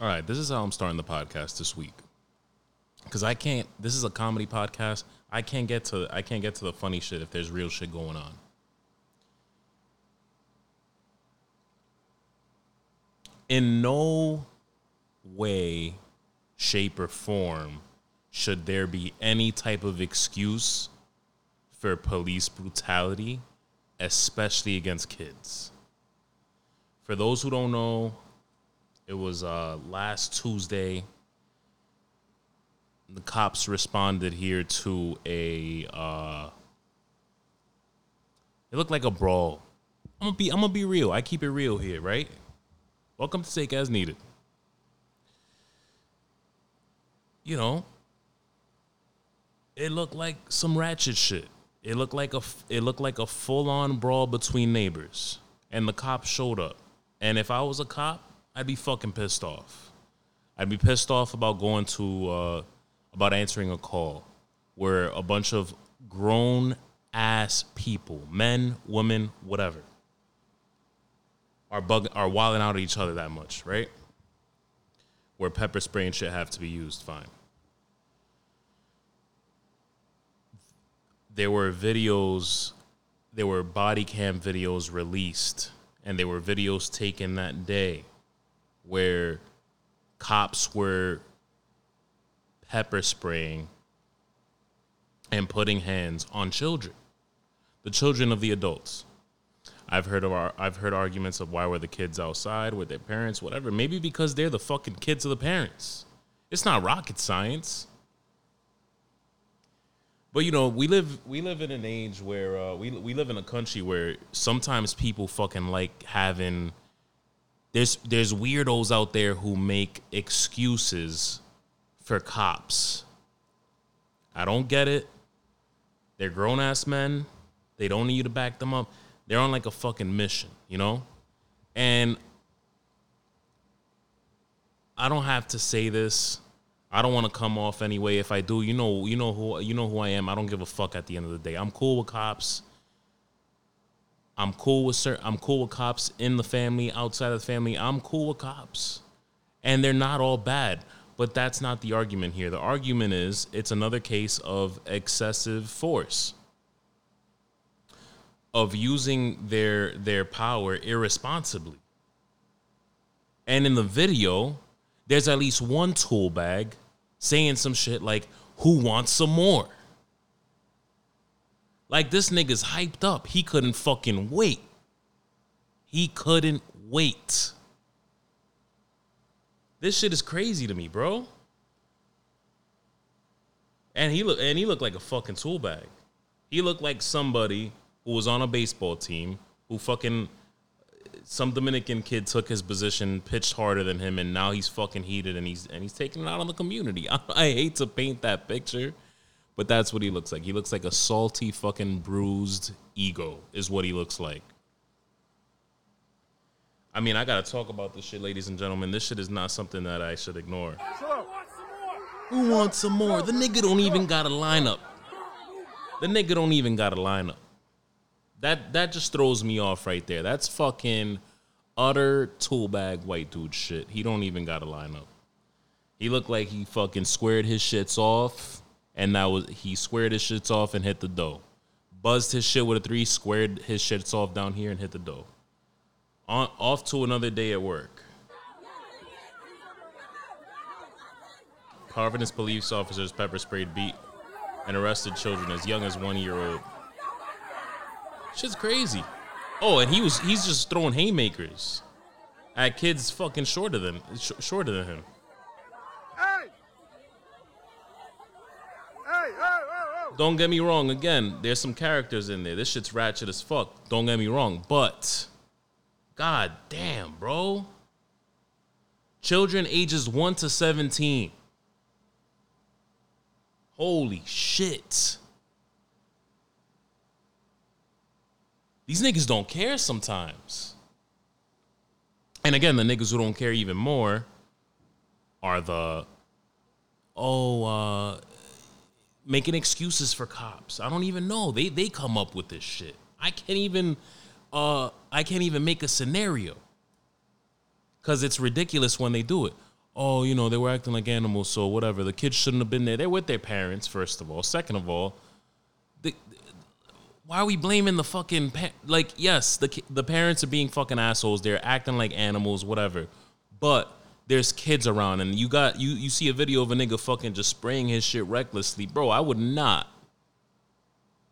All right, this is how I'm starting the podcast this week. Cause I can't. This is a comedy podcast. I can't get to. I can't get to the funny shit if there's real shit going on. In no way, shape, or form should there be any type of excuse for police brutality, especially against kids. For those who don't know, it was uh, last Tuesday. The cops responded here to a. Uh, it looked like a brawl. I'm gonna be. I'm gonna be real. I keep it real here, right? Welcome to Take As Needed. You know, it looked like some ratchet shit. It looked like a. It looked like a full on brawl between neighbors, and the cops showed up. And if I was a cop, I'd be fucking pissed off. I'd be pissed off about going to uh, about answering a call where a bunch of grown ass people, men, women, whatever, are bug are wilding out at each other that much, right? Where pepper spray and shit have to be used, fine. There were videos, there were body cam videos released, and there were videos taken that day where cops were pepper spraying and putting hands on children, the children of the adults. I've heard of our, I've heard arguments of why were the kids outside with their parents, whatever. Maybe because they're the fucking kids of the parents. It's not rocket science. But you know, we live we live in an age where uh, we we live in a country where sometimes people fucking like having there's there's weirdos out there who make excuses for cops. I don't get it. They're grown ass men. They don't need you to back them up. They're on like a fucking mission, you know? And I don't have to say this. I don't want to come off anyway. If I do, you know, you know who you know who I am. I don't give a fuck at the end of the day. I'm cool with cops. I'm cool with certain, I'm cool with cops in the family, outside of the family. I'm cool with cops. And they're not all bad. But that's not the argument here. The argument is it's another case of excessive force. Of using their their power irresponsibly. And in the video, there's at least one tool bag saying some shit like, who wants some more? Like this nigga's hyped up. He couldn't fucking wait. He couldn't wait. This shit is crazy to me, bro. And he look and he looked like a fucking tool bag. He looked like somebody who was on a baseball team who fucking some Dominican kid took his position, pitched harder than him, and now he's fucking heated and he's and he's taking it out on the community. I, I hate to paint that picture, but that's what he looks like. He looks like a salty, fucking bruised ego, is what he looks like. I mean, I gotta talk about this shit, ladies and gentlemen. This shit is not something that I should ignore. Who wants some more? The nigga don't even got a lineup. The nigga don't even got a lineup. That that just throws me off right there. That's fucking utter tool bag white dude shit. He don't even got a lineup. He looked like he fucking squared his shits off and now was he squared his shits off and hit the dough. Buzzed his shit with a three, squared his shits off down here and hit the dough. On off to another day at work. Providence police officers pepper sprayed, beat, and arrested children as young as one year old. Shit's crazy. Oh, and he was he's just throwing haymakers at kids fucking shorter than sh- shorter than him. Don't get me wrong. Again, there's some characters in there. This shit's ratchet as fuck. Don't get me wrong, but god damn, bro. Children ages one to seventeen. Holy shit. These niggas don't care sometimes. And again, the niggas who don't care even more are the oh uh making excuses for cops. I don't even know. They they come up with this shit. I can't even uh I can't even make a scenario. Cuz it's ridiculous when they do it. oh, you know, they were acting like animals, so whatever. The kids shouldn't have been there. They're with their parents, first of all. Second of all, the, why are we blaming the fucking pa- like? Yes, the the parents are being fucking assholes. They're acting like animals, whatever. But there's kids around, and you got you you see a video of a nigga fucking just spraying his shit recklessly, bro. I would not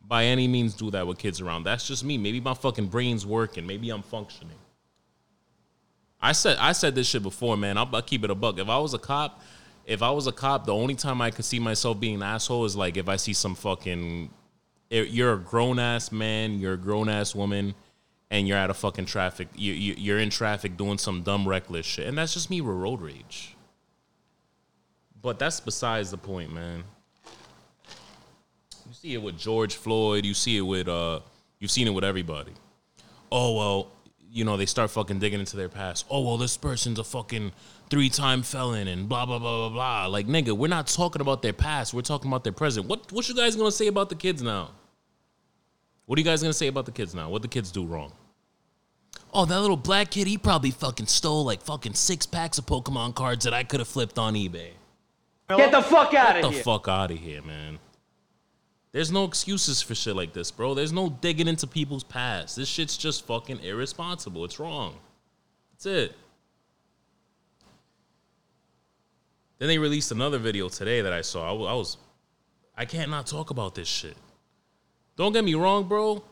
by any means do that with kids around. That's just me. Maybe my fucking brain's working. Maybe I'm functioning. I said I said this shit before, man. I'll, I'll keep it a buck. If I was a cop, if I was a cop, the only time I could see myself being an asshole is like if I see some fucking. You're a grown ass man. You're a grown ass woman, and you're out of fucking traffic. You, you you're in traffic doing some dumb reckless shit, and that's just me with road rage. But that's besides the point, man. You see it with George Floyd. You see it with uh. You've seen it with everybody. Oh well, you know they start fucking digging into their past. Oh well, this person's a fucking three-time felon and blah blah blah blah blah. Like nigga, we're not talking about their past. We're talking about their present. What what you guys gonna say about the kids now? What are you guys gonna say about the kids now? What the kids do wrong? Oh, that little black kid, he probably fucking stole like fucking six packs of Pokemon cards that I could have flipped on eBay. Get the fuck out Get of here. Get the fuck out of here, man. There's no excuses for shit like this, bro. There's no digging into people's past. This shit's just fucking irresponsible. It's wrong. That's it. Then they released another video today that I saw. I I was, I can't not talk about this shit. Don't get me wrong, bro.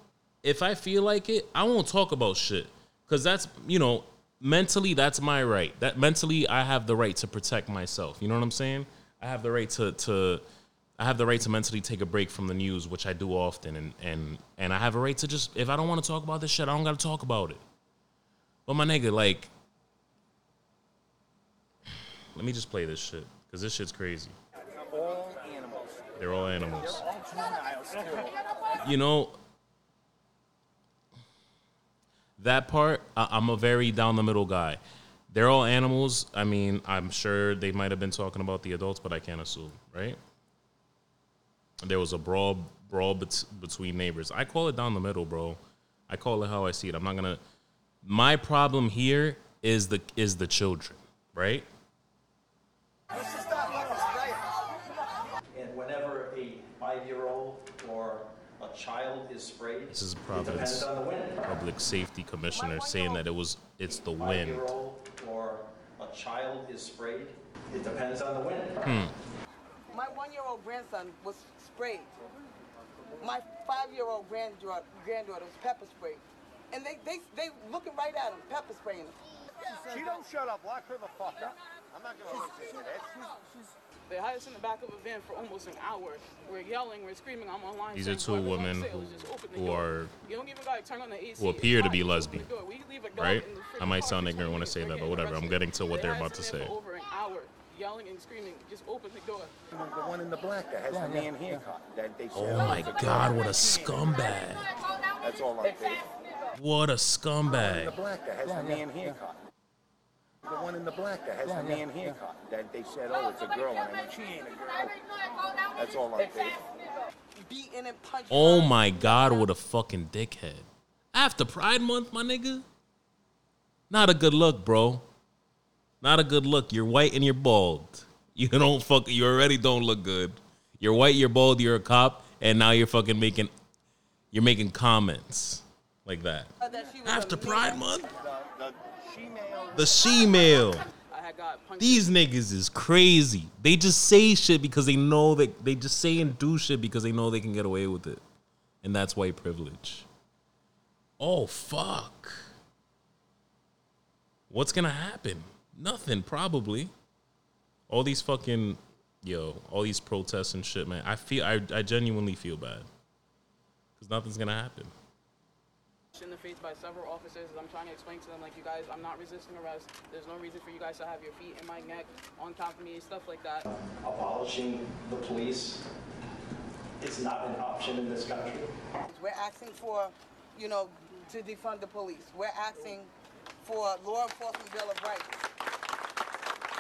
If I feel like it, I won't talk about shit. Cause that's, you know, mentally that's my right. That mentally I have the right to protect myself. You know what I'm saying? I have the right to to I have the right to mentally take a break from the news, which I do often, and and and I have a right to just if I don't want to talk about this shit, I don't gotta talk about it. But my nigga, like, let me just play this shit because this shit's crazy. All animals. They're all animals. All juveniles too. You know, that part, I, I'm a very down the middle guy. They're all animals. I mean, I'm sure they might have been talking about the adults, but I can't assume, right? There was a brawl brawl bet- between neighbors. I call it down the middle, bro. I call it how I see it. I'm not gonna. My problem here is the is the children, right? And whenever a five-year-old or a child is sprayed, This is it Providence depends on the wind. Public Safety Commissioner saying that it was it's the wind. Or a child is sprayed, it depends on the wind. Hmm. My one-year-old grandson was sprayed. My five-year-old granddaughter, granddaughter was pepper sprayed. And they, they, they looking right at him, pepper spraying him. She don't shut up. Lock her the fuck up. I'm not gonna listen to this. They had us in the back of a van for almost an hour. We're yelling, we're screaming, I'm online. These are two women who- just open the who are- You don't even gotta turn on the AC. who appear to be lesbian, the door. We leave a dog right? I might sound ignorant when I say that, but whatever. I'm getting to what they're about to us in there say. Over an hour, yelling and screaming. Just open the door. The one in the black that has the man haircut. That they Oh my God! What a scumbag! That's all I'm saying. What a The scumbag! black that has the man haircut. The one in the black that has the man haircut. That they said, oh, it's a girl. And I mean, she ain't a girl. That's all I'm saying. Beating and punching. Oh my God! What a fucking dickhead! After Pride Month, my nigga. Not a good look, bro. Not a good look. You're white and you're bald. You don't fuck. You already don't look good. You're white. You're bald. You're a cop, and now you're fucking making. You're making comments like that. That she was a After. Pride Month, The, she-male. These niggas is crazy. They just say shit because they know that they just say and do shit because they know they can get away with it. And that's white privilege. Oh fuck. What's gonna happen? Nothing, probably. All these fucking yo, all these protests and shit, man. I feel I, I genuinely feel bad. Cause nothing's gonna happen. In the face by several officers as I'm trying to explain to them, like, you guys, I'm not resisting arrest. There's no reason for you guys to have your feet in my neck, on top of me, stuff like that. Abolishing the police is not an option in this country. We're asking for, you know, to defund the police. We're asking for law enforcement bill of rights.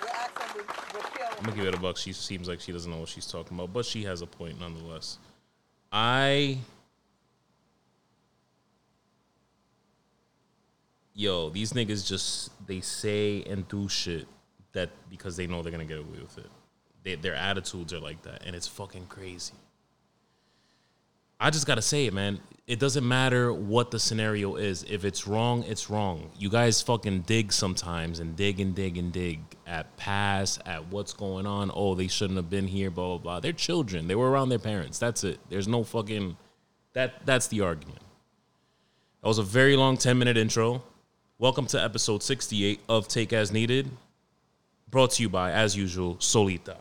We're asking to repeal. I'm gonna give it a buck. She seems like she doesn't know what she's talking about, but she has a point nonetheless. I yo, these niggas just they say and do shit that because they know they're gonna get away with it. They, their attitudes are like that, and it's fucking crazy. I just gotta say it, man. It doesn't matter what the scenario is. If it's wrong, it's wrong. You guys fucking dig sometimes and dig and dig and dig at past, at what's going on. Oh, they shouldn't have been here, blah blah blah. They're children. They were around their parents. That's it. There's no fucking that that's the argument. That was a very long 10 minute intro. Welcome to episode 68 of Take As Needed. Brought to you by, as usual, Solita.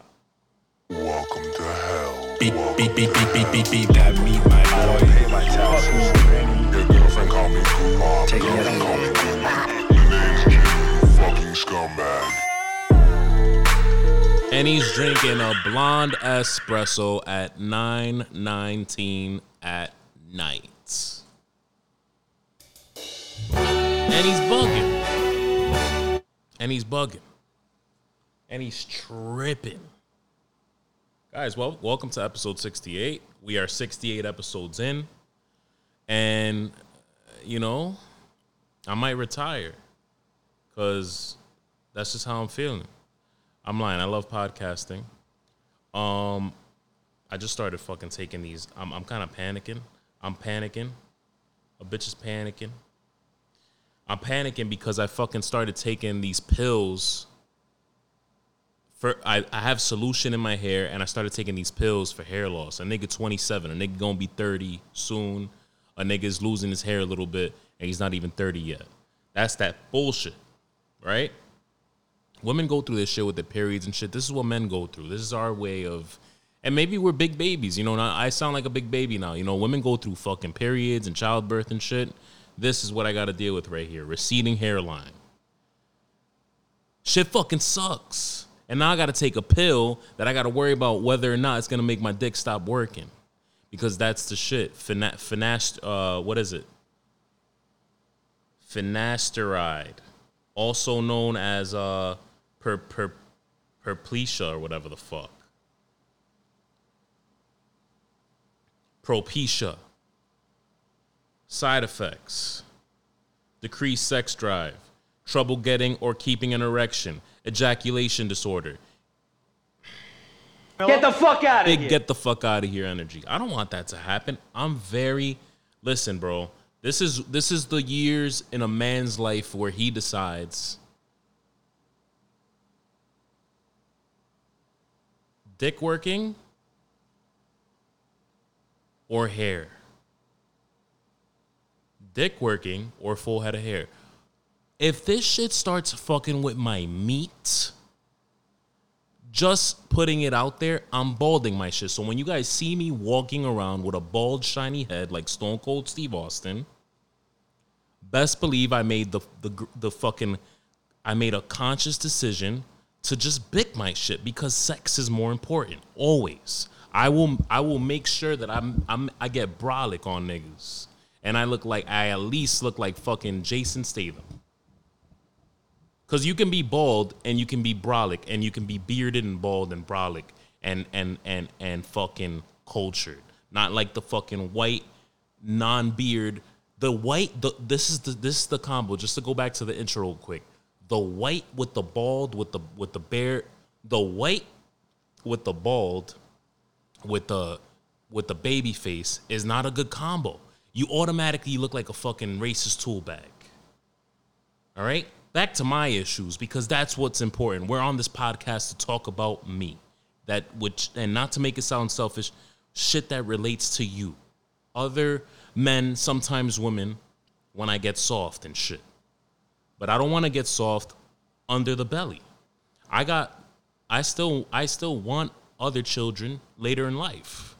Welcome to hell. Beep, beep, beep, beep, beep, beep, beep. That meet my I don't boy. pay my taxes. Your girlfriend call me Kumar. Take Girl, it you easy. call me Kumar. Your name's Q, you fucking scumbag. And he's drinking a blonde espresso at 9:19 at night. And he's bugging. And he's bugging. And he's tripping. Guys, well, welcome to episode 68. We are 68 episodes in. And you know, I might retire cuz that's just how I'm feeling. I'm lying. I love podcasting. Um, I just started fucking taking these. I'm, I'm kind of panicking. I'm panicking. A bitch is panicking. I'm panicking because I fucking started taking these pills. For I, I have solution in my hair, and I started taking these pills for hair loss. A nigga 27, a nigga gonna be 30 soon. A nigga is losing his hair a little bit, and he's not even 30 yet. That's that bullshit, right? women go through this shit with their periods and shit. This is what men go through. This is our way of, and maybe we're big babies. You know, I sound like a big baby now. You know, women go through fucking periods and childbirth and shit. This is what I got to deal with right here: receding hairline. Shit fucking sucks. And now I got to take a pill that I got to worry about whether or not it's gonna make my dick stop working, because that's the shit. Fina- finast, uh, what is it? Finasteride, also known as uh, per per perplesia or whatever the fuck. Propecia. Side effects: decreased sex drive, trouble getting or keeping an erection, ejaculation disorder, Get the fuck out of big here. get the fuck out of here energy. I don't want that to happen. I'm very listen, bro. This is this is the years in a man's life where he decides dick working or hair. Dick working or full head of hair. If this shit starts fucking with my meat, just putting it out there, I'm balding my shit. So when you guys see me walking around with a bald, shiny head like Stone Cold Steve Austin, best believe I made the the the fucking I made a conscious decision to just bick my shit because sex is more important. Always. I will I will make sure that I'm I'm I get brolic on niggas. And I look like I at least look like fucking Jason Statham. Cause you can be bald and you can be brolic and you can be bearded and bald and brolic and and and and fucking cultured. Not like the fucking white non-beard. The white the this is the this is the combo. Just to go back to the intro real quick. The white with the bald with the with the bear the white with the bald with the with the baby face is not a good combo. You automatically look like a fucking racist tool bag. All right? Back to my issues because that's what's important. We're on this podcast to talk about me. That which and not to make it sound selfish, shit that relates to you. Other men, sometimes women, when I get soft and shit. But I don't want to get soft under the belly. I got I still I still want other children later in life.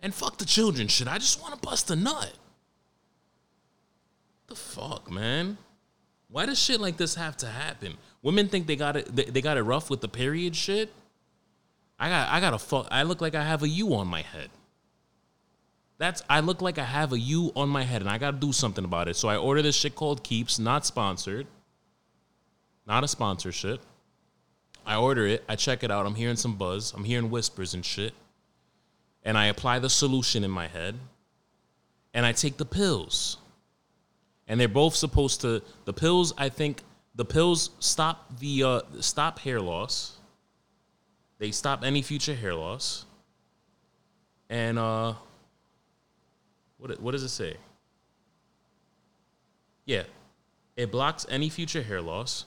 And fuck the children shit. I just want to bust a nut. The fuck, man? Why does shit like this have to happen? Women think they got it they, they got it rough with the period shit. I got I got a fuck I look like I have a U on my head. That's I look like I have a U on my head and I got to do something about it. So I order this shit called Keeps, not sponsored. Not a sponsorship. I order it, I check it out. I'm hearing some buzz. I'm hearing whispers and shit. And I apply the solution in my head. And I take the pills. And they're both supposed to the pills I think the pills stop the uh, stop hair loss. They stop any future hair loss. And uh, what what does it say? Yeah, it blocks any future hair loss,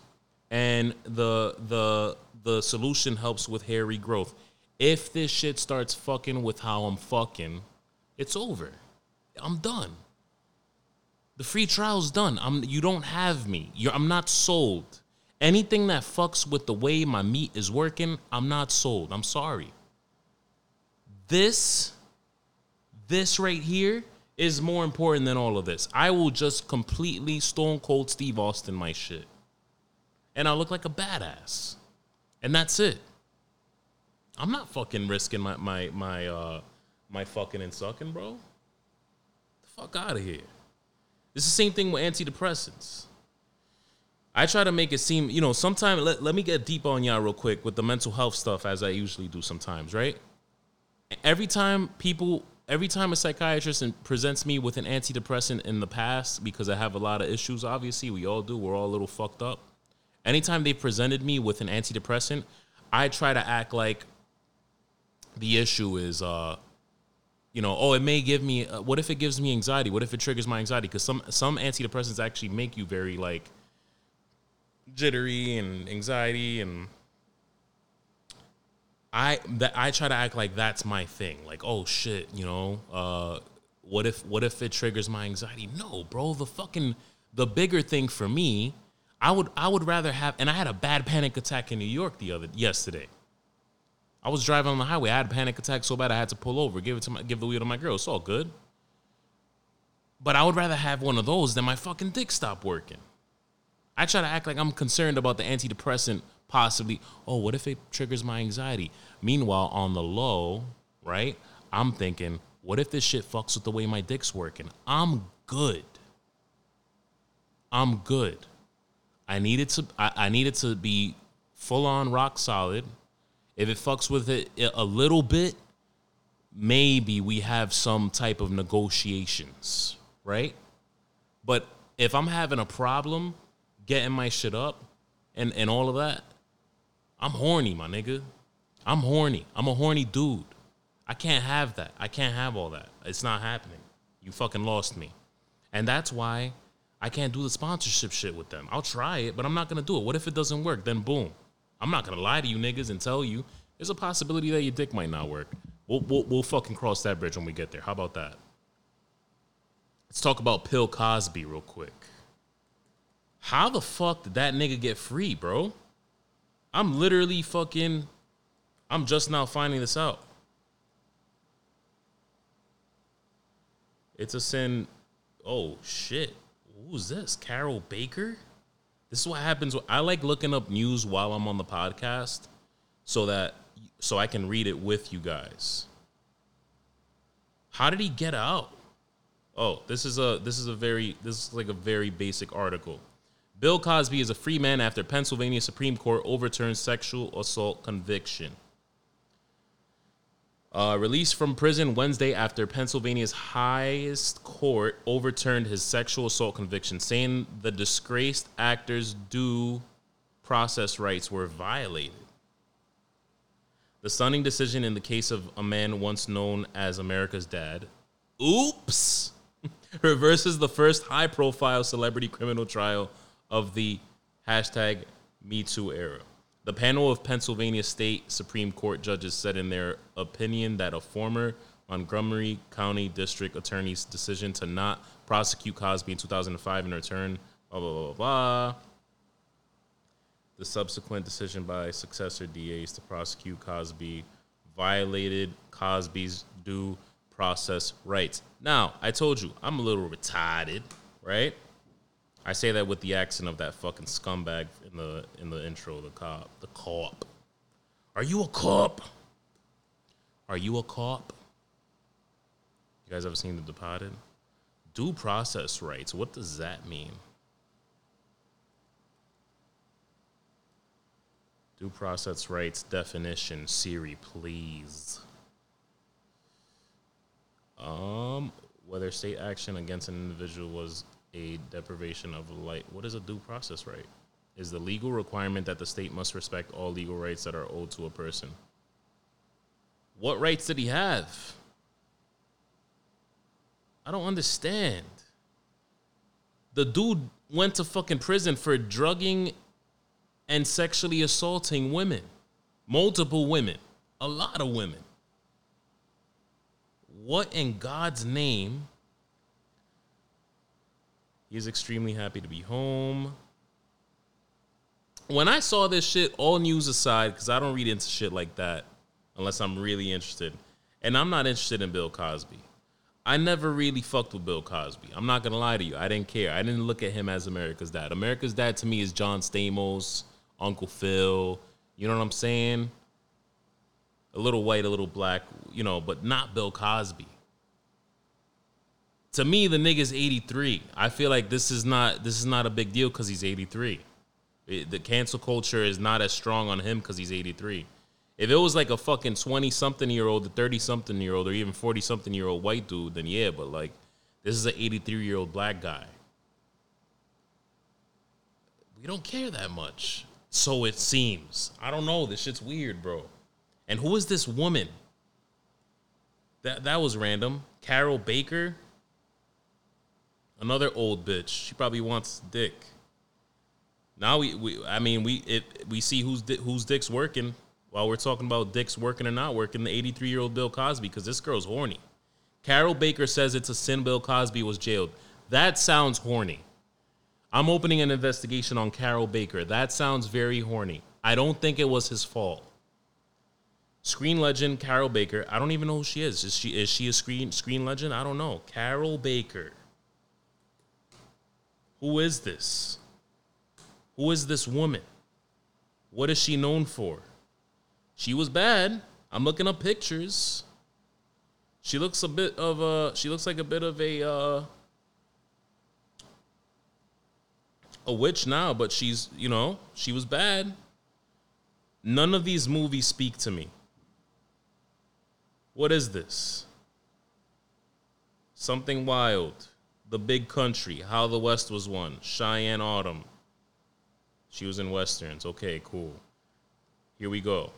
and the the the solution helps with hair regrowth. If this shit starts fucking with how I'm fucking, it's over. I'm done. The free trial's done. I'm you don't have me. You're, I'm not sold. Anything that fucks with the way my meat is working, I'm not sold. I'm sorry. This this right here is more important than all of this. I will just completely stone cold Steve Austin my shit. And I'll look like a badass. And that's it. I'm not fucking risking my my my uh my fucking and sucking, bro. The fuck out of here. It's the same thing with antidepressants. I try to make it seem, you know, sometimes let, let me get deep on y'all real quick with the mental health stuff as I usually do sometimes, right? Every time people every time a psychiatrist presents me with an antidepressant in the past, because I have a lot of issues, obviously, we all do, we're all a little fucked up. Anytime they presented me with an antidepressant, I try to act like the issue is uh you know oh it may give me uh, what if it gives me anxiety? What if it triggers my anxiety? Because some some antidepressants actually make you very like jittery and anxiety and i that i try to act like that's my thing. Like oh shit you know uh what if what if it triggers my anxiety? No bro the fucking the bigger thing for me i would i would rather have and i had a bad panic attack in new york the other yesterday I was driving on the highway. I had a panic attack so bad I had to pull over, give it to my, give the wheel to my girl. It's all good. But I would rather have one of those than my fucking dick stop working. I try to act like I'm concerned about the antidepressant possibly. Oh, what if it triggers my anxiety? Meanwhile, on the low, right? I'm thinking, what if this shit fucks with the way my dick's working? I'm good. I'm good. I needed to. I, I needed to be full on rock solid if it fucks with it a little bit, maybe we have some type of negotiations, right? But if I'm having a problem getting my shit up and, and all of that, I'm horny, my nigga. I'm horny. I'm a horny dude. I can't have that. I can't have all that. It's not happening. You fucking lost me. And that's why I can't do the sponsorship shit with them. I'll try it, but I'm not gonna do it. What if it doesn't work? Then boom. I'm not gonna lie to you niggas and tell you there's a possibility that your dick might not work. We'll, we'll, we'll fucking cross that bridge when we get there. How about that? Let's talk about Bill Cosby real quick. How the fuck did that nigga get free, bro? I'm literally fucking. I'm just now finding this out. It's a sin. Oh shit. Who's this? Carroll Baker? This is what happens. I like looking up news while I'm on the podcast so that so I can read it with you guys. How did he get out? Oh, this is a this is a very this is like a very basic article. Bill Cosby is a free man after Pennsylvania Supreme Court overturns sexual assault conviction. Uh, released from prison Wednesday after Pennsylvania's highest court overturned his sexual assault conviction, saying the disgraced actor's due process rights were violated. The stunning decision in the case of a man once known as America's dad, oops, reverses the first high profile celebrity criminal trial of the hashtag MeToo era. The panel of Pennsylvania State Supreme Court judges said in their opinion that a former Montgomery County District Attorney's decision to not prosecute Cosby in 2005 in return, blah, blah, blah, blah. blah. The subsequent decision by successor DAs to prosecute Cosby violated Cosby's due process rights. Now, I told you, I'm a little retarded, right? I say that with the accent of that fucking scumbag in the in the intro, the cop, the cop. Are you a cop? Are you a cop? You guys ever seen The Departed? Due process rights. What does that mean? Due process rights definition, Siri, please. Um, whether state action against an individual was a deprivation of light. What is a due process right? Is the legal requirement that the state must respect all legal rights that are owed to a person. What rights did he have? I don't understand. The dude went to fucking prison for drugging and sexually assaulting women, multiple women, a lot of women. What in God's name? He is extremely happy to be home. When I saw this shit, all news aside, because I don't read into shit like that unless I'm really interested. And I'm not interested in Bill Cosby. I never really fucked with Bill Cosby. I'm not gonna lie to you. I didn't care. I didn't look at him as America's dad. America's dad to me is John Stamos, Uncle Phil. You know what I'm saying? A little white, a little black, you know, but not Bill Cosby. To me, the nigga's 83. I feel like this is not this is not a big deal because he's 83. It- the cancel culture is not as strong on him because he's 83. If it was like a fucking 20 something year old, a 30 something year old, or even 40 something year old white dude, then yeah, but like this is an 83 year old black guy. We don't care that much. So it seems. I don't know. This shit's weird, bro. And who is this woman? That that was random. Carroll Baker. Another old bitch. She probably wants dick. Now we, we I mean we it we see who's di- whose dick's working while we're talking about dicks working or not working. The 83 year old Bill Cosby because this girl's horny. Carroll Baker says it's a sin Bill Cosby was jailed. That sounds horny. I'm opening an investigation on Carroll Baker. That sounds very horny. I don't think it was his fault. Screen legend Carroll Baker. I don't even know who she is. Is she is she a screen screen legend? I don't know. Carroll Baker. Who is this? Who is this woman? What is she known for? She was bad. I'm looking up pictures. She looks a bit of a she looks like a bit of a uh a witch now, but she's, you know, she was bad. None of these movies speak to me. What is this? Something Wild, The Big Country, How the West Was Won, Cheyenne Autumn. She was in Westerns. Okay, cool. Here we go.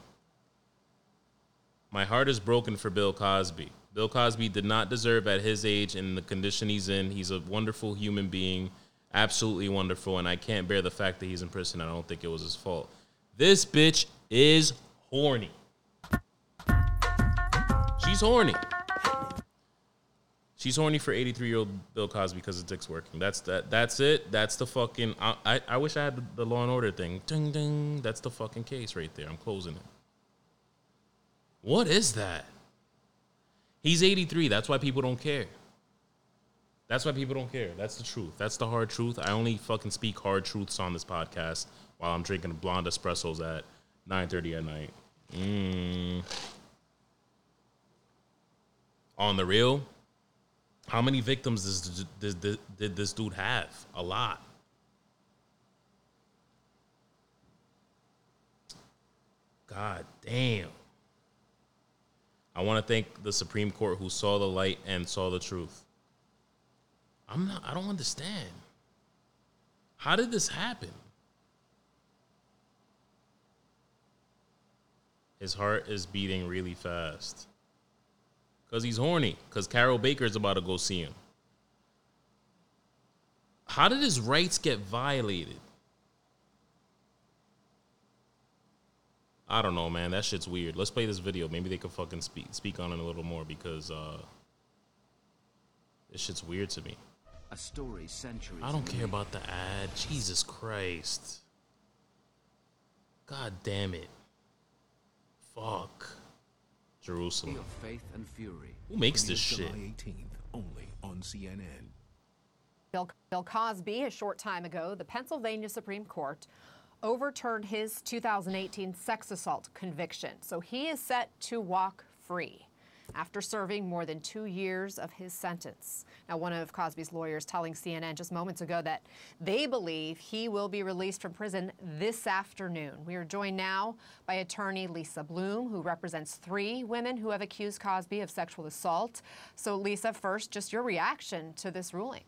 My heart is broken for Bill Cosby. Bill Cosby did not deserve at his age and the condition he's in. He's a wonderful human being, absolutely wonderful, and I can't bear the fact that he's in prison. I don't think it was his fault. This bitch is horny. She's horny. She's horny for 83 year old Bill Cosby because his dick's working. That's that. That's it. That's the fucking. I, I, I wish I had the, the Law and Order thing. Ding ding. That's the fucking case right there. I'm closing it. What is that? He's 83. That's why people don't care. That's why people don't care. That's the truth. That's the hard truth. I only fucking speak hard truths on this podcast while I'm drinking blonde espressos at 9:30 at night. Mm. On the real, how many victims does, did this dude have? A lot. God damn. I want to thank the Supreme Court who saw the light and saw the truth. I'm not I don't understand. How did this happen? His heart is beating really fast. Cuz he's horny cuz Carroll Baker's about to go see him. How did his rights get violated? I don't know, man. That shit's weird. Let's play this video. Maybe they could fucking speak speak on it a little more because uh this shit's weird to me. A story centuries. I don't care about the ad. Jesus Christ. God damn it. Fuck. Jerusalem. of faith and fury. Who makes this shit? July 18th, only on CNN. Bill, Bill Cosby, a short time ago, the Pennsylvania Supreme Court overturned his 2018 sex assault conviction. So he is set to walk free after serving more than two years of his sentence. Now, one of Cosby's lawyers telling CNN just moments ago that they believe he will be released from prison this afternoon. We are joined now by attorney Lisa Bloom, who represents three women who have accused Cosby of sexual assault. So, Lisa, first, just your reaction to this ruling.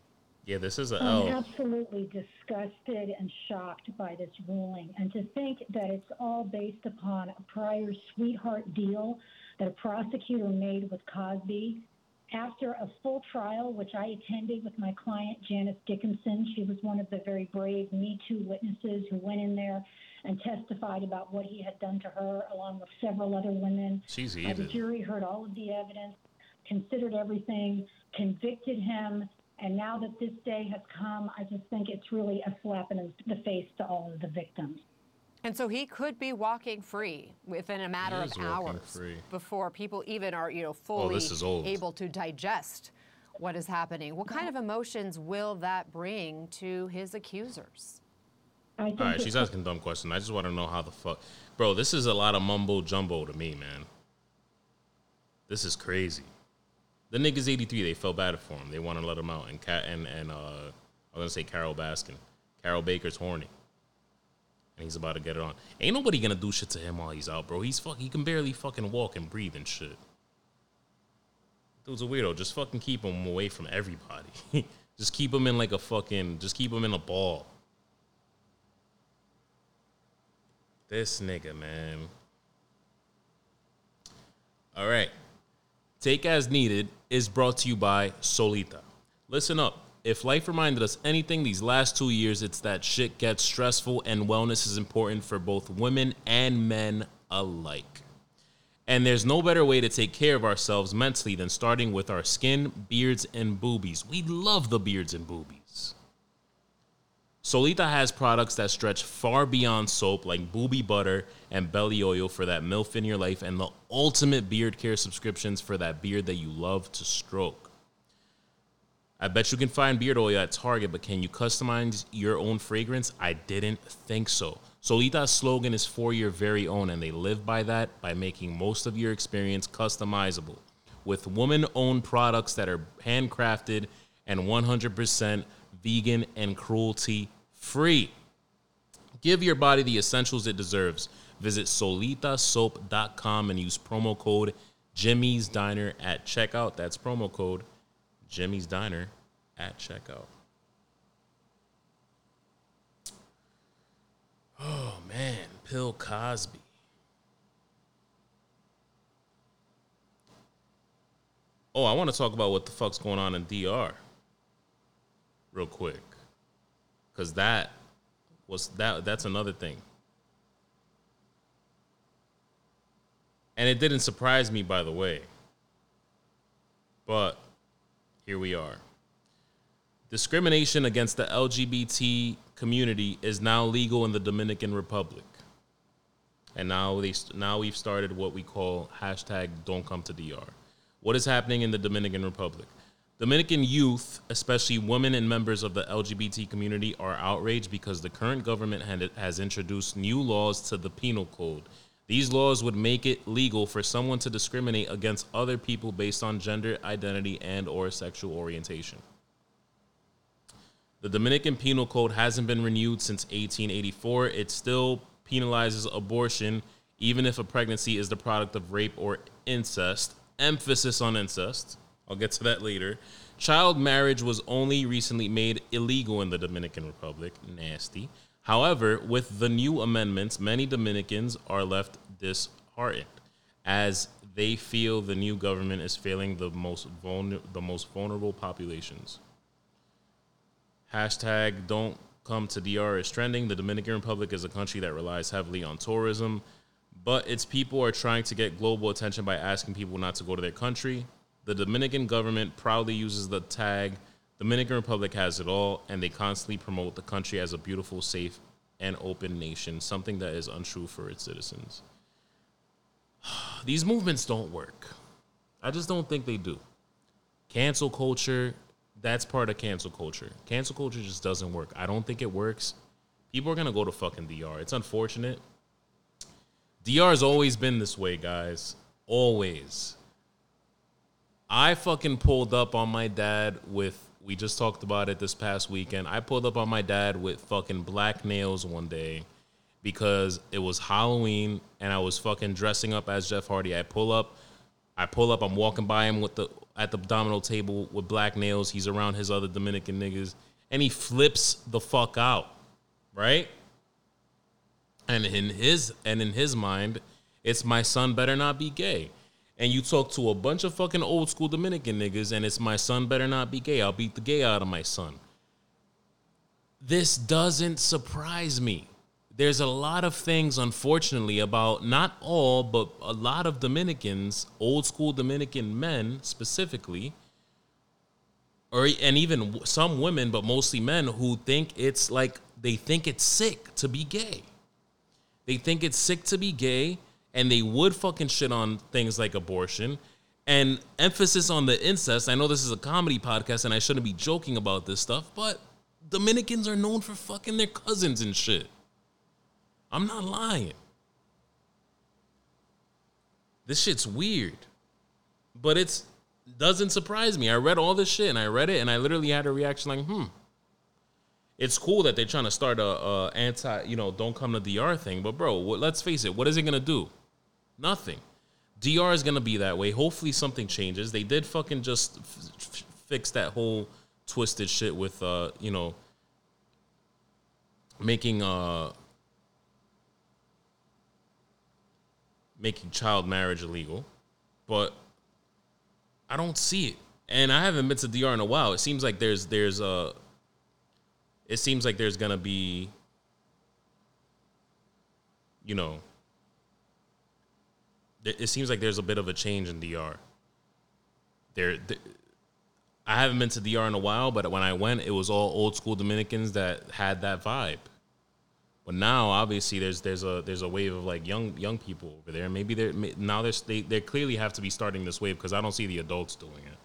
Yeah, this is a I'm L. absolutely disgusted and shocked by this ruling. And to think that it's all based upon a prior sweetheart deal that a prosecutor made with Cosby after a full trial, which I attended with my client, Janice Dickinson. She was one of the very brave Me Too witnesses who went in there and testified about what he had done to her, along with several other women. She's Uh, the jury heard all of the evidence, considered everything, convicted him, and now that this day has come, I just think it's really a slap in the face to all of the victims. And so he could be walking free within a matter of hours free. before people even are, you know, fully Oh, this is old. able to digest what is happening. What kind of emotions will that bring to his accusers? All right, she's asking dumb question. I just want to know how the fuck, bro. This is a lot of mumbo jumbo to me, man. This is crazy. The niggas 83, they felt bad for him. They want to let him out. And Cat and and uh, I was gonna say Carole Baskin. Carroll Baker's horny, and he's about to get it on. Ain't nobody gonna do shit to him while he's out, bro. He's fuck. He can barely fucking walk and breathe and shit. Dude's a weirdo. Just fucking keep him away from everybody. just keep him in like a fucking. Just keep him in a ball. This nigga, man. All right. Take as needed is brought to you by Solita. Listen up. If life reminded us anything these last two years, it's that shit gets stressful and wellness is important for both women and men alike. And there's no better way to take care of ourselves mentally than starting with our skin, beards, and boobies. We love the beards and boobies. Solita has products that stretch far beyond soap, like booby butter and belly oil for that MILF in your life, and the ultimate beard care subscriptions for that beard that you love to stroke. I bet you can find beard oil at Target, but can you customize your own fragrance? I didn't think so. Solita's slogan is for your very own, and they live by that by making most of your experience customizable with woman owned products that are handcrafted and 100% vegan and cruelty free. Give your body the essentials it deserves. Visit solitasoap.com and use promo code Jimmy's Diner at checkout. That's promo code Jimmy's Diner at checkout. Oh man, Bill Cosby. Oh, I want to talk about what the fuck's going on in DR real quick. Cause that was that that's another thing. And it didn't surprise me by the way. But here we are. Discrimination against the LGBT community is now legal in the Dominican Republic. And now they now we've started what we call hashtag don't come to DR. What is happening in the Dominican Republic? Dominican youth, especially women and members of the LGBT community, are outraged because the current government has introduced new laws to the penal code. These laws would make it legal for someone to discriminate against other people based on gender identity and or sexual orientation. The Dominican Penal Code hasn't been renewed since 1884. It still penalizes abortion even if a pregnancy is the product of rape or incest. Emphasis on incest. I'll get to that later. Child marriage was only recently made illegal in the Dominican Republic. Nasty. However, with the new amendments, many Dominicans are left disheartened as they feel the new government is failing the most vulner- the most vulnerable populations. Hashtag don't come to DR is trending. The Dominican Republic is a country that relies heavily on tourism, but its people are trying to get global attention by asking people not to go to their country. The Dominican government proudly uses the tag Dominican Republic has it all, and they constantly promote the country as a beautiful, safe, and open nation, something that is untrue for its citizens. These movements don't work. I just don't think they do. Cancel culture, that's part of cancel culture. Cancel culture just doesn't work. I don't think it works. People are gonna go to fucking DR. It's unfortunate. DR has always been this way, guys. Always. I fucking pulled up on my dad with we just talked about it this past weekend. I pulled up on my dad with fucking black nails one day because it was Halloween and I was fucking dressing up as Jeff Hardy. I pull up, I pull up, I'm walking by him with the at the domino table with black nails. He's around his other Dominican niggas, and he flips the fuck out, right? And in his and in his mind, it's my son better not be gay. And you talk to a bunch of fucking old school Dominican niggas, and it's my son better not be gay. I'll beat the gay out of my son. This doesn't surprise me. There's a lot of things, unfortunately, about not all, but a lot of Dominicans, old school Dominican men specifically, or and even some women, but mostly men, who think it's like they think it's sick to be gay. They think it's sick to be gay, and they would fucking shit on things like abortion and emphasis on the incest. I know this is a comedy podcast, and I shouldn't be joking about this stuff, but Dominicans are known for fucking their cousins and shit. I'm not lying. This shit's weird. But it's doesn't surprise me. I read all this shit and I read it and I literally had a reaction like, hmm. It's cool that they're trying to start a, a anti, you know, don't come to DR thing, but bro, what, let's face it, what is it gonna do? Nothing. DR is gonna be that way. Hopefully something changes. They did fucking just f- fix that whole twisted shit with, uh, you know, making uh making child marriage illegal, but I don't see it. And I haven't been to DR in a while. It seems like there's there's a it seems like there's gonna be you know it seems like there's a bit of a change in DR. There, there I haven't been to DR in a while, but when I went, it was all old school Dominicans that had that vibe. But now, obviously, there's there's a there's a wave of like young young people over there. Maybe they're now they're they they clearly have to be starting this wave because I don't see the adults doing it.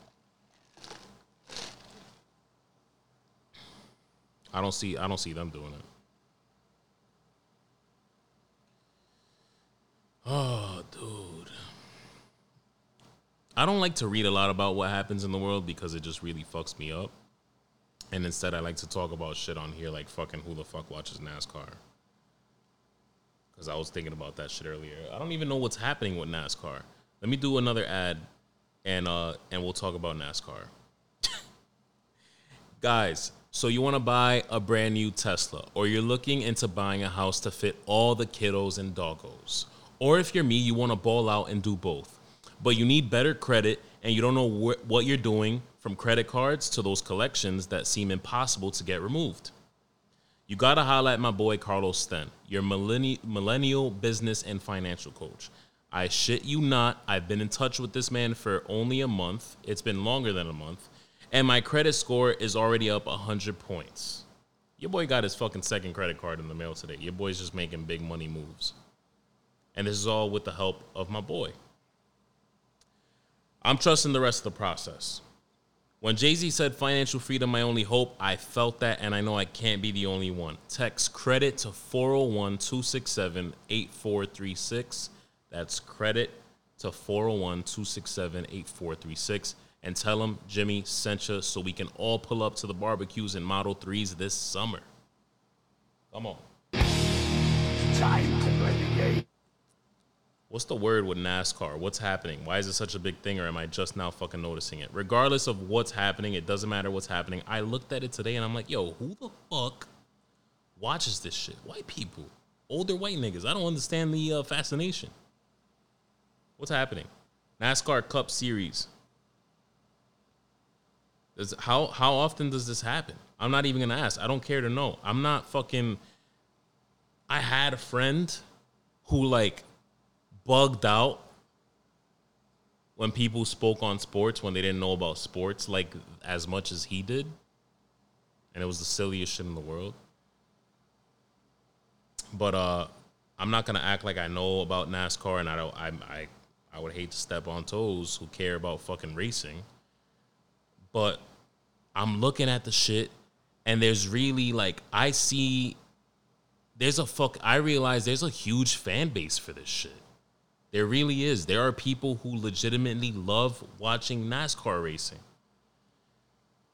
I don't see I don't see them doing it. Oh, dude. I don't like to read a lot about what happens in the world because it just really fucks me up. And instead, I like to talk about shit on here like fucking who the fuck watches NASCAR. Because I was thinking about that shit earlier. I don't even know what's happening with NASCAR. Let me do another ad and uh and we'll talk about NASCAR. Guys, so you want to buy a brand new Tesla or you're looking into buying a house to fit all the kiddos and doggos. Or if you're me, you want to ball out and do both. But you need better credit and you don't know wh- what you're doing from credit cards to those collections that seem impossible to get removed. You gotta highlight my boy Carlos Sten, your millenni- millennial business and financial coach. I shit you not, I've been in touch with this man for only a month. It's been longer than a month. And my credit score is already up 100 points. Your boy got his fucking second credit card in the mail today. Your boy's just making big money moves. And this is all with the help of my boy. I'm trusting the rest of the process. When Jay Z said financial freedom, my only hope, I felt that, and I know I can't be the only one. Text credit to 401 267 8436. That's credit to 401 267 8436. And tell them Jimmy sent you so we can all pull up to the barbecues and Model 3s this summer. Come on. Time to. What's the word with NASCAR? What's happening? Why is it such a big thing, or am I just now fucking noticing it? Regardless of what's happening, it doesn't matter what's happening. I looked at it today and I'm like, yo, who the fuck watches this shit? White people, older white niggas. I don't understand the uh, fascination. What's happening? NASCAR Cup Series. Does, how how often does this happen? I'm not even gonna ask. I don't care to know. I'm not fucking. I had a friend who like bugged out when people spoke on sports when they didn't know about sports like as much as he did. And it was the silliest shit in the world. But uh I'm not gonna act like I know about NASCAR and I don't I I I would hate to step on toes who care about fucking racing. But I'm looking at the shit and there's really like I see there's a fuck I realize there's a huge fan base for this shit. There really is. There are people who legitimately love watching NASCAR racing.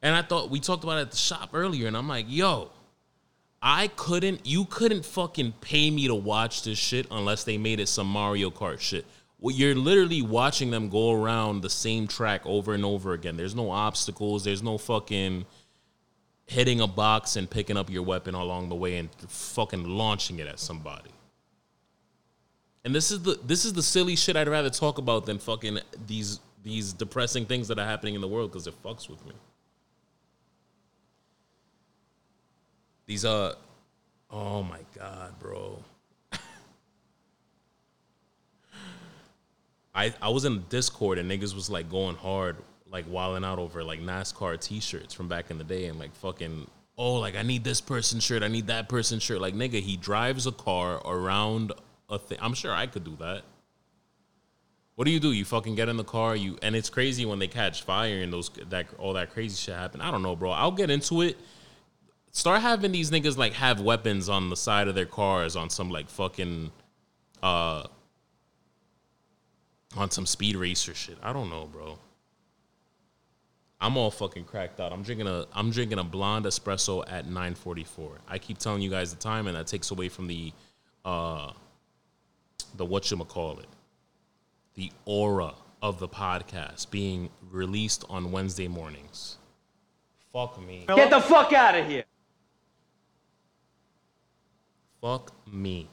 And I thought we talked about it at the shop earlier, and I'm like, yo, I couldn't, you couldn't fucking pay me to watch this shit unless they made it some Mario Kart shit. well, you're literally watching them go around the same track over and over again. There's no obstacles. There's no fucking hitting a box and picking up your weapon along the way and fucking launching it at somebody. And this is the this is the silly shit I'd rather talk about than fucking these these depressing things that are happening in the world because it fucks with me. These are, oh my god, bro. I I was in Discord and niggas was like going hard, like wilding out over like NASCAR t-shirts from back in the day and like fucking oh like I need this person shirt, I need that person shirt. Like nigga, he drives a car around a thing. I'm sure I could do that. What do you do? You fucking get in the car, you and it's crazy when they catch fire and those that all that crazy shit happen. I don't know, bro. I'll get into it. Start having these niggas like have weapons on the side of their cars on some like fucking uh on some speed racer shit. I don't know, bro. I'm all fucking cracked out. I'm drinking a I'm drinking a blonde espresso at 9:44. I keep telling you guys the time and that takes away from the uh the what you call it, the aura of the podcast being released on Wednesday mornings. Fuck me. Get the fuck out of here. Fuck me.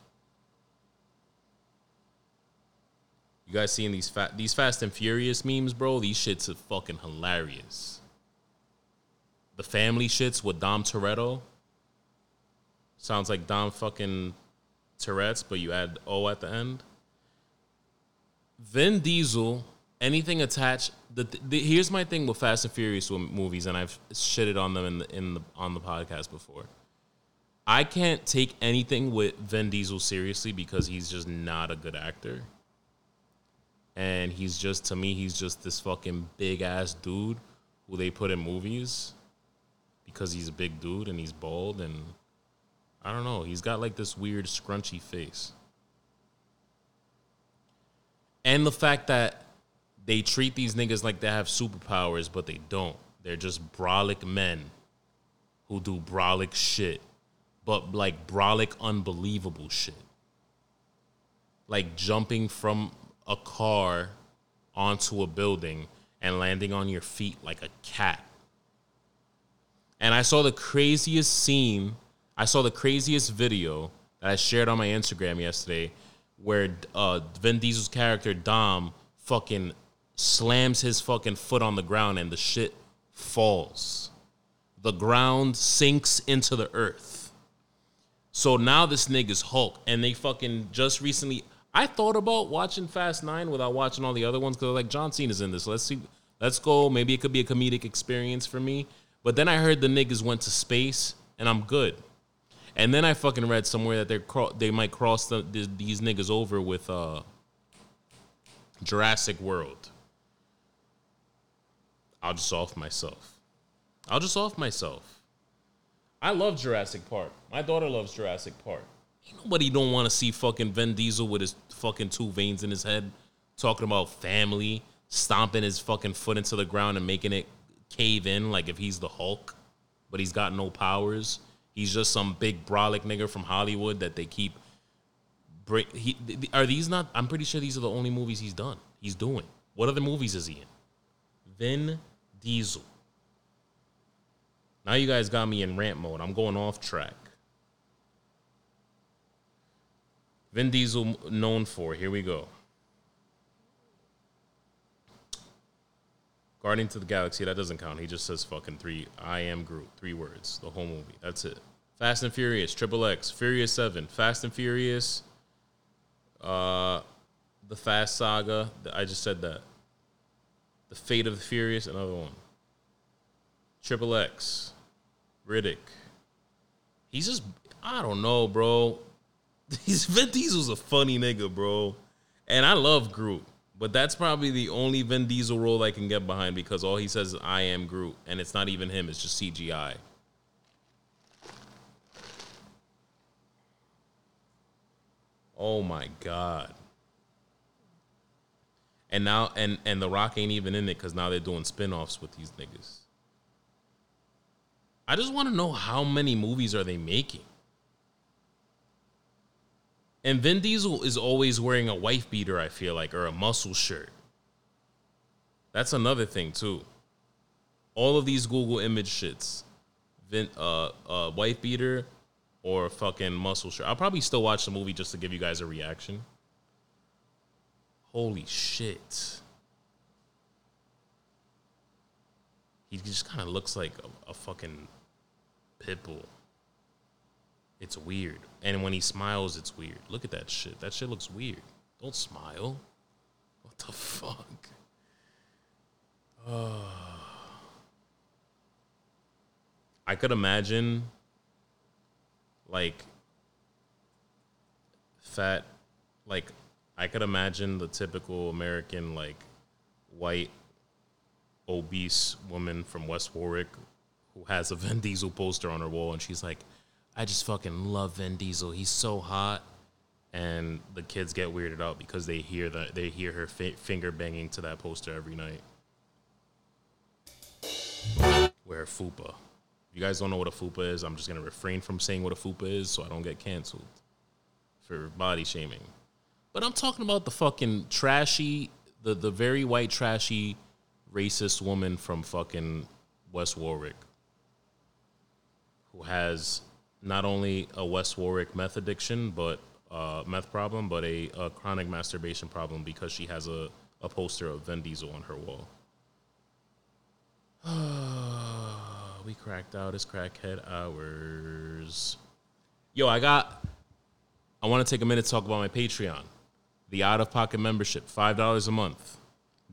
You guys seeing these fat these Fast and Furious memes, bro? These shits are fucking hilarious. The family shits with Dom Toretto. Sounds like Dom fucking Tourette's, but you add O at the end. Vin Diesel, anything attached. The, the, here's my thing with Fast and Furious movies, and I've shitted on them in the, in the on the podcast before. I can't take anything with Vin Diesel seriously because he's just not a good actor. And he's just to me, he's just this fucking big ass dude who they put in movies because he's a big dude and he's bald and I don't know. He's got like this weird scrunchy face. And the fact that they treat these niggas like they have superpowers, but they don't. They're just brolic men who do brolic shit, but like brolic unbelievable shit. Like jumping from a car onto a building and landing on your feet like a cat. And I saw the craziest scene I saw the craziest video that I shared on my Instagram yesterday where uh, Vin Diesel's character Dom fucking slams his fucking foot on the ground and the shit falls. The ground sinks into the earth. So now this nigga's Hulk, and they fucking just recently. I thought about watching Fast Nine without watching all the other ones because like John Cena's in this. Let's see, let's go. Maybe it could be a comedic experience for me. But then I heard the niggas went to space, and I'm good. And then I fucking read somewhere that they're cro- they might cross the, the, these niggas over with uh, Jurassic World. I'll just off myself. I'll just off myself. I love Jurassic Park. My daughter loves Jurassic Park. Ain't Nobody don't want to see fucking Vin Diesel with his fucking two veins in his head talking about family, stomping his fucking foot into the ground and making it cave in like if he's the Hulk, but he's got no powers. He's just some big brolic nigga from Hollywood that they keep. He, are these not? I'm pretty sure these are the only movies he's done. He's doing. What other movies is he in? Vin Diesel. Now you guys got me in rant mode. I'm going off track. Vin Diesel known for. Here we go. Guardian to the Galaxy, that doesn't count. He just says fucking three. I am Groot. Three words. The whole movie. That's it. Fast and Furious, Triple X, Furious 7, Fast and Furious, uh, The Fast Saga. I just said that. The Fate of the Furious, another one. Triple X, Riddick. He's just, I don't know, bro. He's Vin Diesel's a funny nigga, bro. And I love Groot. But that's probably the only Vin Diesel role I can get behind because all he says is I am Groot. And it's not even him, it's just CGI. Oh my god. And now and and The Rock ain't even in it because now they're doing spin-offs with these niggas. I just want to know how many movies are they making? And Vin Diesel is always wearing a wife beater, I feel like, or a muscle shirt. That's another thing too. All of these Google image shits, Vin, uh, uh, wife beater or fucking muscle shirt. I'll probably still watch the movie just to give you guys a reaction. Holy shit. He just kind of looks like a, a fucking pit bull. It's weird. And when he smiles, it's weird. Look at that shit. That shit looks weird. Don't smile. What the fuck? I could imagine like fat like I could imagine the typical American like white obese woman from West Warwick who has a Vin Diesel poster on her wall and she's like, I just fucking love Vin Diesel. He's so hot. And the kids get weirded out because they hear that they hear her fi- finger banging to that poster every night. Where fupa. If you guys don't know what a fupa is, I'm just gonna refrain from saying what a fupa is so I don't get canceled for body shaming. But I'm talking about the fucking trashy, the the very white trashy, racist woman from fucking West Warwick, who has not only a West Warwick meth addiction, but uh, meth problem, but a, a chronic masturbation problem because she has a, a poster of Vin Diesel on her wall. we cracked out his crackhead hours. Yo, I got. I want to take a minute to talk about my Patreon. The out of pocket membership, $5 a month.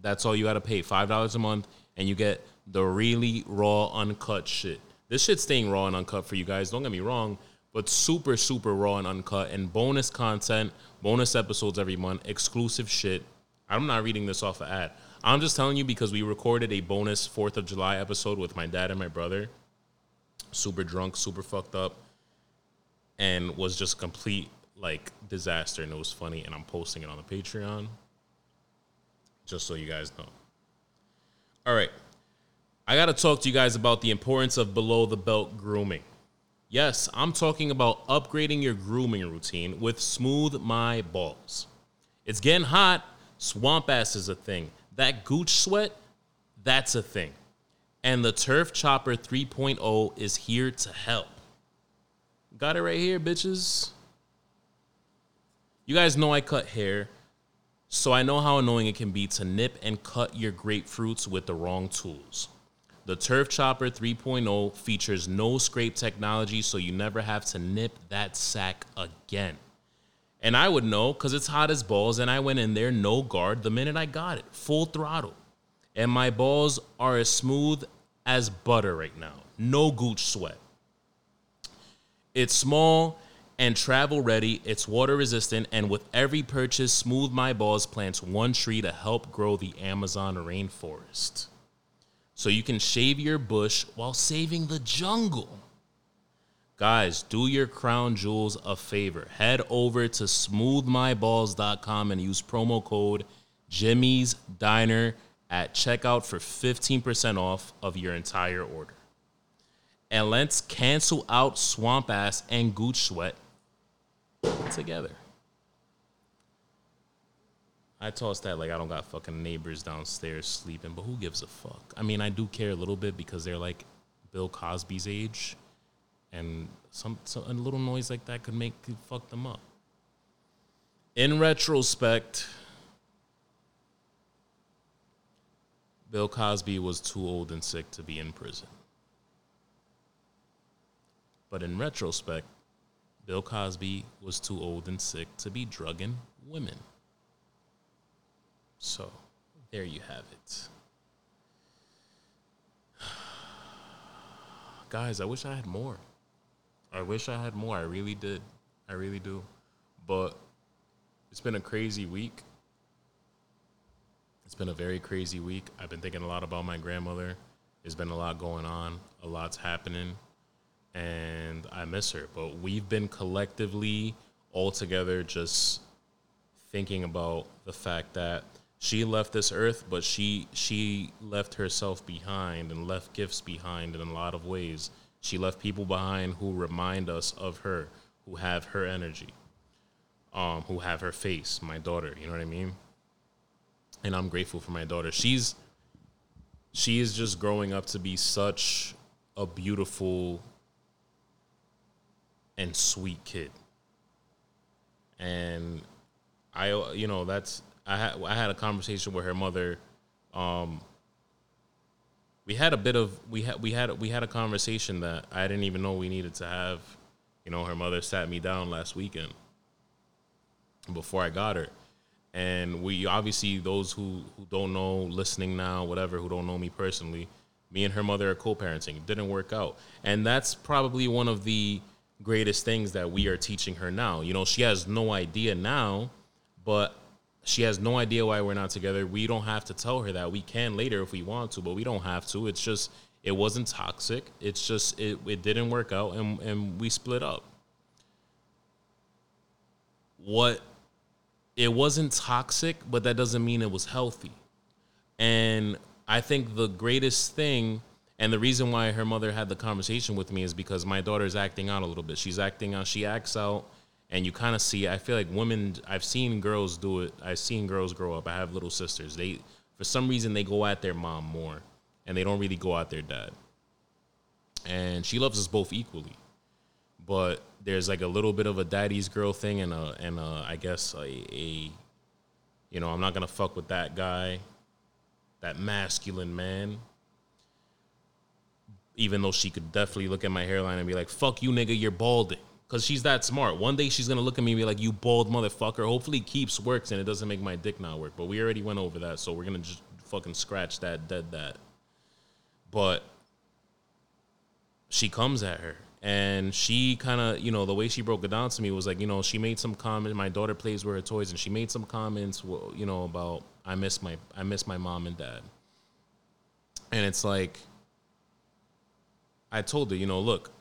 That's all you got to pay. $5 a month, and you get the really raw, uncut shit. This shit's staying raw and uncut for you guys. Don't get me wrong, but super, super raw and uncut, and bonus content, bonus episodes every month, exclusive shit. I'm not reading this off an ad. I'm just telling you because we recorded a bonus 4th of July episode with my dad and my brother. Super drunk, super fucked up, and was just complete like disaster. And it was funny, and I'm posting it on the Patreon just so you guys know. All right. I got to talk to you guys about the importance of below the belt grooming. Yes, I'm talking about upgrading your grooming routine with Smooth My Balls. It's getting hot. Swamp ass is a thing. That gooch sweat, that's a thing. And the Turf Chopper 3.0 is here to help. Got it right here, bitches. You guys know I cut hair, so I know how annoying it can be to nip and cut your grapefruits with the wrong tools. The Turf Chopper 3.0 features no scrape technology, so you never have to nip that sack again. And I would know because it's hot as balls, and I went in there no guard the minute I got it, full throttle. And my balls are as smooth as butter right now, no gooch sweat. It's small and travel ready, it's water resistant, and with every purchase, Smooth My Balls plants one tree to help grow the Amazon rainforest so you can shave your bush while saving the jungle. Guys, do your crown jewels a favor. Head over to smoothmyballs.com and use promo code Jimmy's Diner at checkout for 15% off of your entire order. And let's cancel out swamp ass and gooch sweat together. I toss that like I don't got fucking neighbors downstairs sleeping, but who gives a fuck? I mean, I do care a little bit because they're like Bill Cosby's age, and some, some a little noise like that could make could fuck them up. In retrospect, Bill Cosby was too old and sick to be in prison. But in retrospect, Bill Cosby was too old and sick to be drugging women. So, there you have it. Guys, I wish I had more. I wish I had more. I really did. I really do. But it's been a crazy week. It's been a very crazy week. I've been thinking a lot about my grandmother. There's been a lot going on, a lot's happening, and I miss her. But we've been collectively all together just thinking about the fact that she left this earth, but she she left herself behind and left gifts behind in a lot of ways. She left people behind who remind us of her, who have her energy. um, who have her face, my daughter. You know what I mean? And I'm grateful for my daughter. She's she is just growing up to be such a beautiful and sweet kid. And I, you know, that's I had I had a conversation with her mother. Um, we had a bit of we had we had we had a conversation that I didn't even know we needed to have. You know, her mother sat me down last weekend before I got her. And we obviously those who, who don't know, listening now, whatever, who don't know me personally, me and her mother are co-parenting. It didn't work out. And that's probably one of the greatest things that we are teaching her now. You know, she has no idea now, but she has no idea why we're not together. We don't have to tell her that. We can later if we want to, but we don't have to. It's just it wasn't toxic. It's just it, it didn't work out and, and we split up. What it wasn't toxic, but that doesn't mean it was healthy. And I think the greatest thing and the reason why her mother had the conversation with me is because my daughter's acting out a little bit. She's acting out, she acts out and you kind of see I feel like women I've seen girls do it. I've seen girls grow up. I have little sisters. They for some reason they go at their mom more and they don't really go at their dad. And she loves us both equally. But there's like a little bit of a daddy's girl thing and a and a, I guess a, a you know, I'm not to fuck with that guy. That masculine man even though she could definitely look at my hairline and be like, "Fuck you, nigga, you're balding." Cause she's that smart. One day she's gonna look at me and be like, "You bald motherfucker." Hopefully, keeps works and it doesn't make my dick not work. But we already went over that, so we're gonna just fucking scratch that, dead that. But she comes at her, and she kind of, you know, the way she broke it down to me was like, you know, she made some comment. My daughter plays with her toys, and she made some comments, you know, about I miss my I miss my mom and dad. And it's like I told her, you know, look,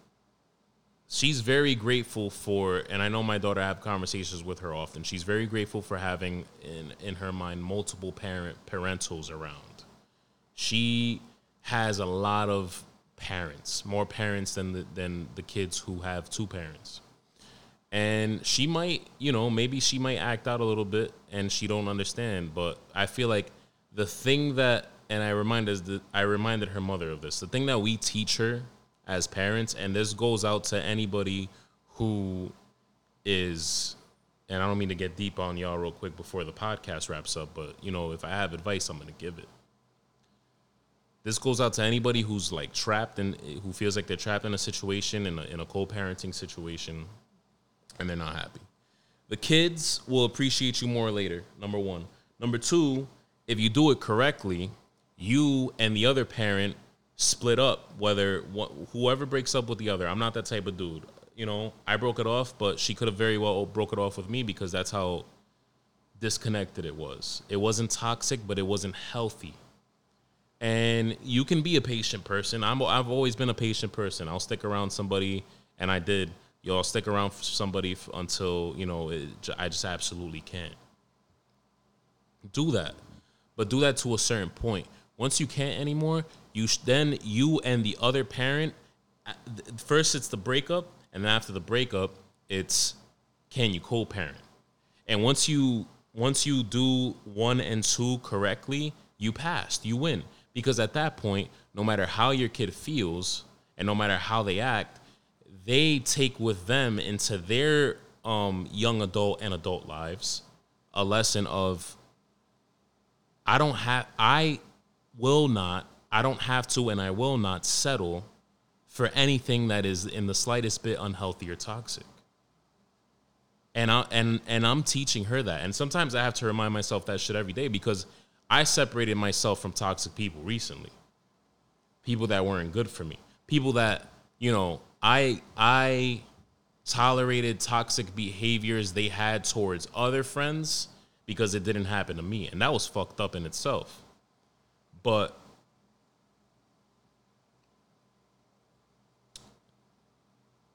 she's very grateful for, and I know my daughter, I have conversations with her often. She's very grateful for having in in her mind multiple parent parentals around. She has a lot of parents, more parents than the, than the kids who have two parents. And she might, you know, maybe she might act out a little bit and she don't understand, but I feel like the thing that and I reminded that I reminded her mother of this. The thing that we teach her as parents, and this goes out to anybody who is, and I don't mean to get deep on y'all real quick before the podcast wraps up, but you know, if I have advice, I'm gonna give it. This goes out to anybody who's like trapped and who feels like they're trapped in a situation in a, in a co-parenting situation, and they're not happy. The kids will appreciate you more later. Number one. Number two, if you do it correctly, you and the other parent split up. Whether whoever breaks up with the other, I'm not that type of dude. You know, I broke it off, but she could have very well broke it off with me because that's how disconnected it was. It wasn't toxic, but it wasn't healthy. And you can be a patient person. I'm I've always been a patient person. I'll stick around somebody, and I did. Yo, I'll stick around for somebody until you know it, I just absolutely can't. Do that, but do that to a certain point. Once you can't anymore, you sh- then you and the other parent. uh, First, it's the breakup, and then after the breakup, it's can you co-parent? And once you once you do one and two correctly, you passed. You win because at that point, no matter how your kid feels and no matter how they act, they take with them into their um, young adult and adult lives a lesson of I don't have I will not I don't have to and I will not settle for anything that is in the slightest bit unhealthy or toxic. And I and and I'm teaching her that. And sometimes I have to remind myself that shit every day because I separated myself from toxic people recently. People that weren't good for me. People that, you know, I I tolerated toxic behaviors they had towards other friends because it didn't happen to me. And that was fucked up in itself. But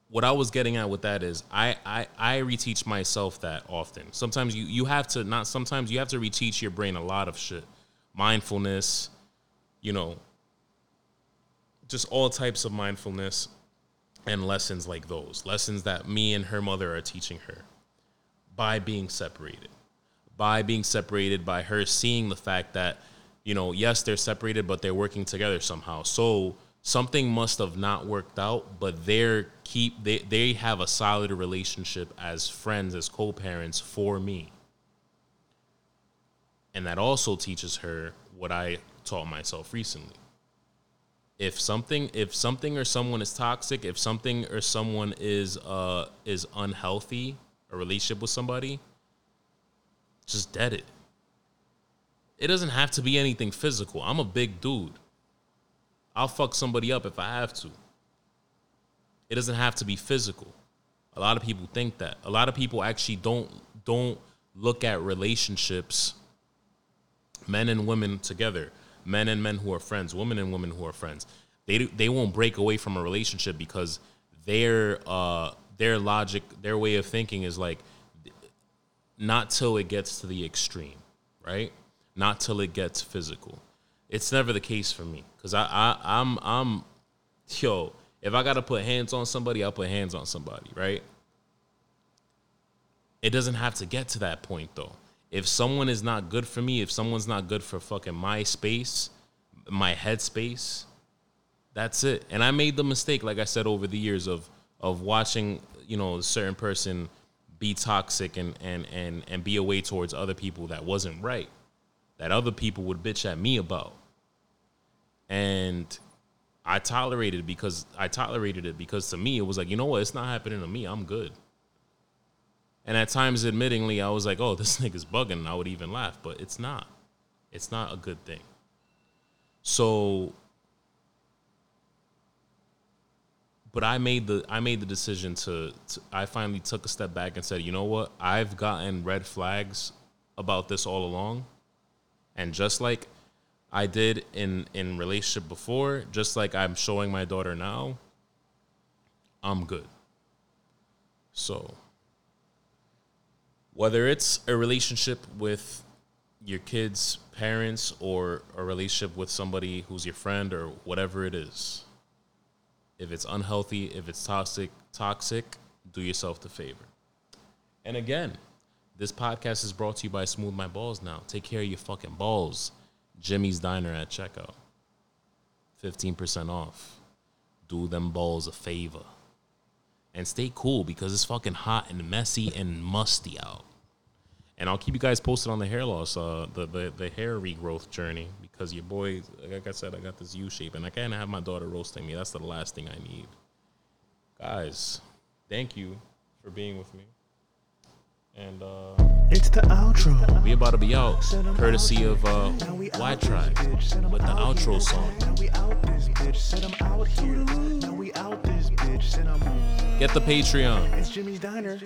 what I was getting at with that is I, I I reteach myself that often. Sometimes you you have to not sometimes you have to reteach your brain a lot of shit. Mindfulness, you know, just all types of mindfulness and lessons like those. Lessons that me and her mother are teaching her. by being separated. By being separated, by her seeing the fact that, you know, yes, they're separated, but they're working together somehow. So something must have not worked out, but they're keep they, they have a solid relationship as friends, as co-parents for me. And that also teaches her what I taught myself recently. If something if something or someone is toxic, if something or someone is uh is unhealthy, a relationship with somebody, just dead it. It doesn't have to be anything physical. I'm a big dude. I'll fuck somebody up if I have to. It doesn't have to be physical. A lot of people think that. A lot of people actually don't don't look at relationships men and women together, men and men who are friends, women and women who are friends. They they won't break away from a relationship because their uh their logic, their way of thinking is like not till it gets to the extreme, right? Not till it gets physical. It's never the case for me because I, I I'm I'm yo. If I gotta put hands on somebody, I'll put hands on somebody, right? It doesn't have to get to that point though. If someone is not good for me, if someone's not good for fucking my space, my headspace, that's it. And I made the mistake, like I said, over the years of of watching, you know, a certain person be toxic and and and and be away towards other people that wasn't right. That other people would bitch at me about. And I tolerated it because I tolerated it because to me it was like, you know what, it's not happening to me. I'm good. And at times, admittingly, I was like, oh, this nigga's bugging. And I would even laugh, but it's not. It's not a good thing. So, but I made the I made the decision to, to I finally took a step back and said, you know what? I've gotten red flags about this all along. And just like I did in in relationship before, just like I'm showing my daughter now, I'm good. So, whether it's a relationship with your kids' parents or a relationship with somebody who's your friend or whatever it is, if it's unhealthy, if it's toxic, toxic, do yourself the favor. And again, this podcast is brought to you by Smooth My Balls now. Take care of your fucking balls. Jimmy's Diner at checkout. 15% off. Do them balls a favor. And stay cool because it's fucking hot and messy and musty out. And I'll keep you guys posted on the hair loss, uh, the, the, the hair regrowth journey because your boy, like I said, I got this U shape and I can't have my daughter roasting me. That's the last thing I need. Guys, thank you for being with me. And uh, it's the outro. We about to be out, courtesy of uh, White Tribe with the outro song. Get the Patreon. It's Jimmy's Diner.